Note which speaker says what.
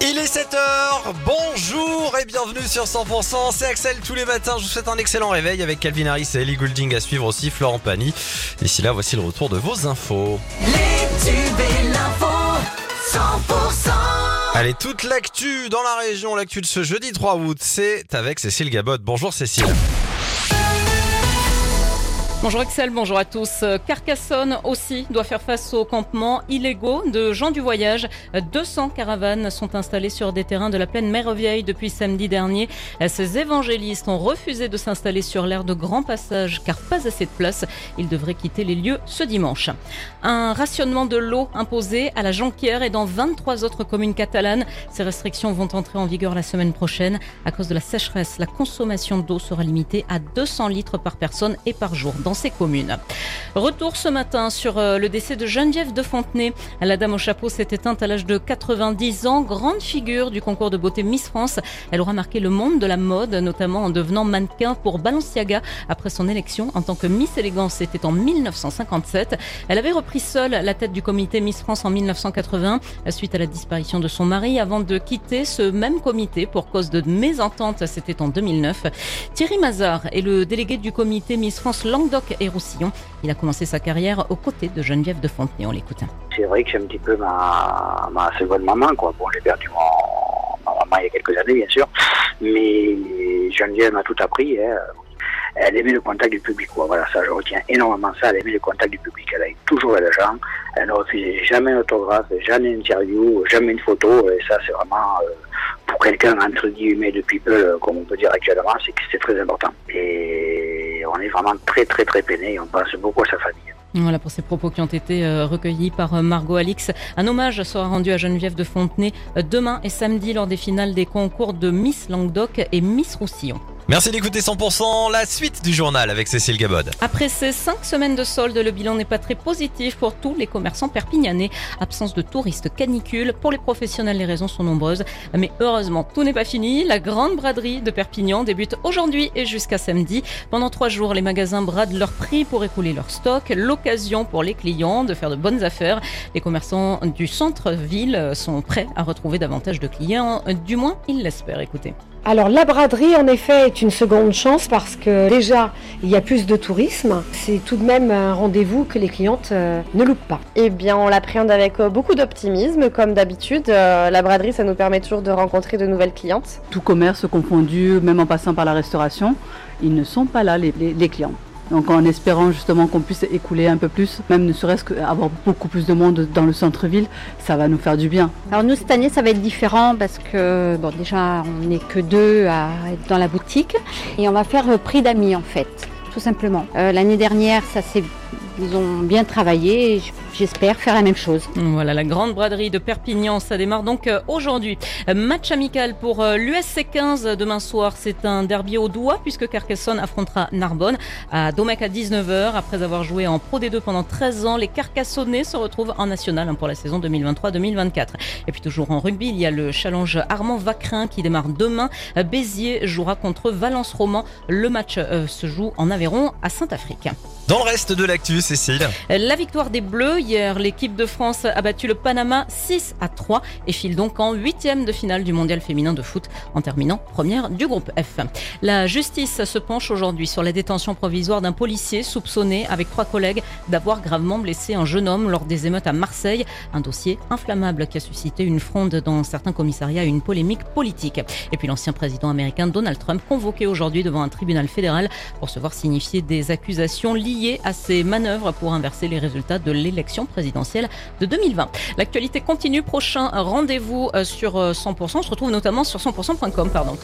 Speaker 1: Il est 7h, bonjour et bienvenue sur 100%, c'est Axel tous les matins, je vous souhaite un excellent réveil avec Calvin Harris et Ellie Goulding à suivre aussi, Florent Pagny. D'ici là, voici le retour de vos infos.
Speaker 2: Les tubes et l'info 100%
Speaker 1: Allez, toute l'actu dans la région, l'actu de ce jeudi 3 août, c'est avec Cécile Gabot. Bonjour Cécile.
Speaker 3: Bonjour Excel, bonjour à tous. Carcassonne aussi doit faire face aux campements illégaux de gens du voyage. 200 caravanes sont installées sur des terrains de la plaine Mère-Vieille depuis samedi dernier. Ces évangélistes ont refusé de s'installer sur l'aire de grand passage car pas assez de place. Ils devraient quitter les lieux ce dimanche. Un rationnement de l'eau imposé à la Jonquière et dans 23 autres communes catalanes. Ces restrictions vont entrer en vigueur la semaine prochaine. À cause de la sécheresse, la consommation d'eau sera limitée à 200 litres par personne et par jour ces communes. Retour ce matin sur euh, le décès de Geneviève de Fontenay. La dame au chapeau s'est éteinte à l'âge de 90 ans, grande figure du concours de beauté Miss France. Elle aura marqué le monde de la mode, notamment en devenant mannequin pour Balenciaga après son élection en tant que Miss Élégance. C'était en 1957. Elle avait repris seule la tête du comité Miss France en 1980 suite à la disparition de son mari avant de quitter ce même comité pour cause de mésentente. C'était en 2009. Thierry Mazard est le délégué du comité Miss France Languedoc et Roussillon. Il a commencé sa carrière aux côtés de Geneviève de Fontenay. On l'écoute.
Speaker 4: c'est vrai que c'est un petit peu ma, ma seconde maman, j'ai perdu ma maman il y a quelques années, bien sûr, mais Geneviève m'a tout appris. hein. Elle aimait le contact du public. Voilà, ça, je retiens énormément ça. Elle aimait le contact du public. Elle a eu toujours les gens. Elle ne refusait jamais un autographe, jamais une interview, jamais une photo. Et ça, c'est vraiment, euh, pour quelqu'un, entre guillemets, de people, euh, comme on peut dire actuellement, c'est c'est très important. Et on est vraiment très, très, très peiné. Et on pense beaucoup à sa famille.
Speaker 3: Voilà pour ces propos qui ont été euh, recueillis par euh, Margot Alix. Un hommage sera rendu à Geneviève de Fontenay euh, demain et samedi lors des finales des concours de Miss Languedoc et Miss Roussillon.
Speaker 1: Merci d'écouter 100%, la suite du journal avec Cécile Gabod.
Speaker 3: Après ces cinq semaines de solde, le bilan n'est pas très positif pour tous les commerçants perpignanais. Absence de touristes, canicule. Pour les professionnels, les raisons sont nombreuses. Mais heureusement, tout n'est pas fini. La grande braderie de Perpignan débute aujourd'hui et jusqu'à samedi. Pendant trois jours, les magasins bradent leurs prix pour écouler leur stock. L'occasion pour les clients de faire de bonnes affaires. Les commerçants du centre-ville sont prêts à retrouver davantage de clients. Du moins, ils l'espèrent. Écoutez.
Speaker 5: Alors la braderie en effet est une seconde chance parce que déjà il y a plus de tourisme. C'est tout de même un rendez-vous que les clientes euh, ne loupent pas.
Speaker 6: Eh bien, on l'appréhende avec euh, beaucoup d'optimisme, comme d'habitude. Euh, la braderie, ça nous permet toujours de rencontrer de nouvelles clientes.
Speaker 7: tout commerce confondu, même en passant par la restauration, ils ne sont pas là, les, les- les clients. Donc en espérant justement qu'on puisse écouler un peu plus, même ne serait-ce qu'avoir beaucoup plus de monde dans le centre-ville, ça va nous faire du bien.
Speaker 8: Alors nous cette année ça va être différent parce que bon déjà on n'est que deux à être dans la boutique et on va faire euh, prix d'amis en fait, tout simplement. Euh, L'année dernière ça s'est ils ont bien travaillé et j'espère faire la même chose.
Speaker 3: Voilà, la grande braderie de Perpignan, ça démarre donc euh, aujourd'hui. Match amical pour euh, l'USC 15 demain soir. C'est un derby au doigt puisque Carcassonne affrontera Narbonne à Domecq à 19h. Après avoir joué en Pro D2 pendant 13 ans, les Carcassonnais se retrouvent en national hein, pour la saison 2023-2024. Et puis toujours en rugby, il y a le challenge Armand Vacrin qui démarre demain. Euh, Béziers jouera contre Valence Roman. Le match se joue en Aveyron à Saint-Afrique.
Speaker 1: Dans le reste de l'actu, Cécile.
Speaker 3: La victoire des Bleus hier, l'équipe de France a battu le Panama 6 à 3 et file donc en huitième de finale du mondial féminin de foot en terminant première du groupe F. La justice se penche aujourd'hui sur la détention provisoire d'un policier soupçonné avec trois collègues d'avoir gravement blessé un jeune homme lors des émeutes à Marseille. Un dossier inflammable qui a suscité une fronde dans certains commissariats et une polémique politique. Et puis l'ancien président américain Donald Trump convoqué aujourd'hui devant un tribunal fédéral pour se voir signifier des accusations liées à ses manœuvres pour inverser les résultats de l'élection présidentielle de 2020. L'actualité continue. Prochain rendez-vous euh, sur euh, 100%. On se retrouve notamment sur 100%.com. Pardon.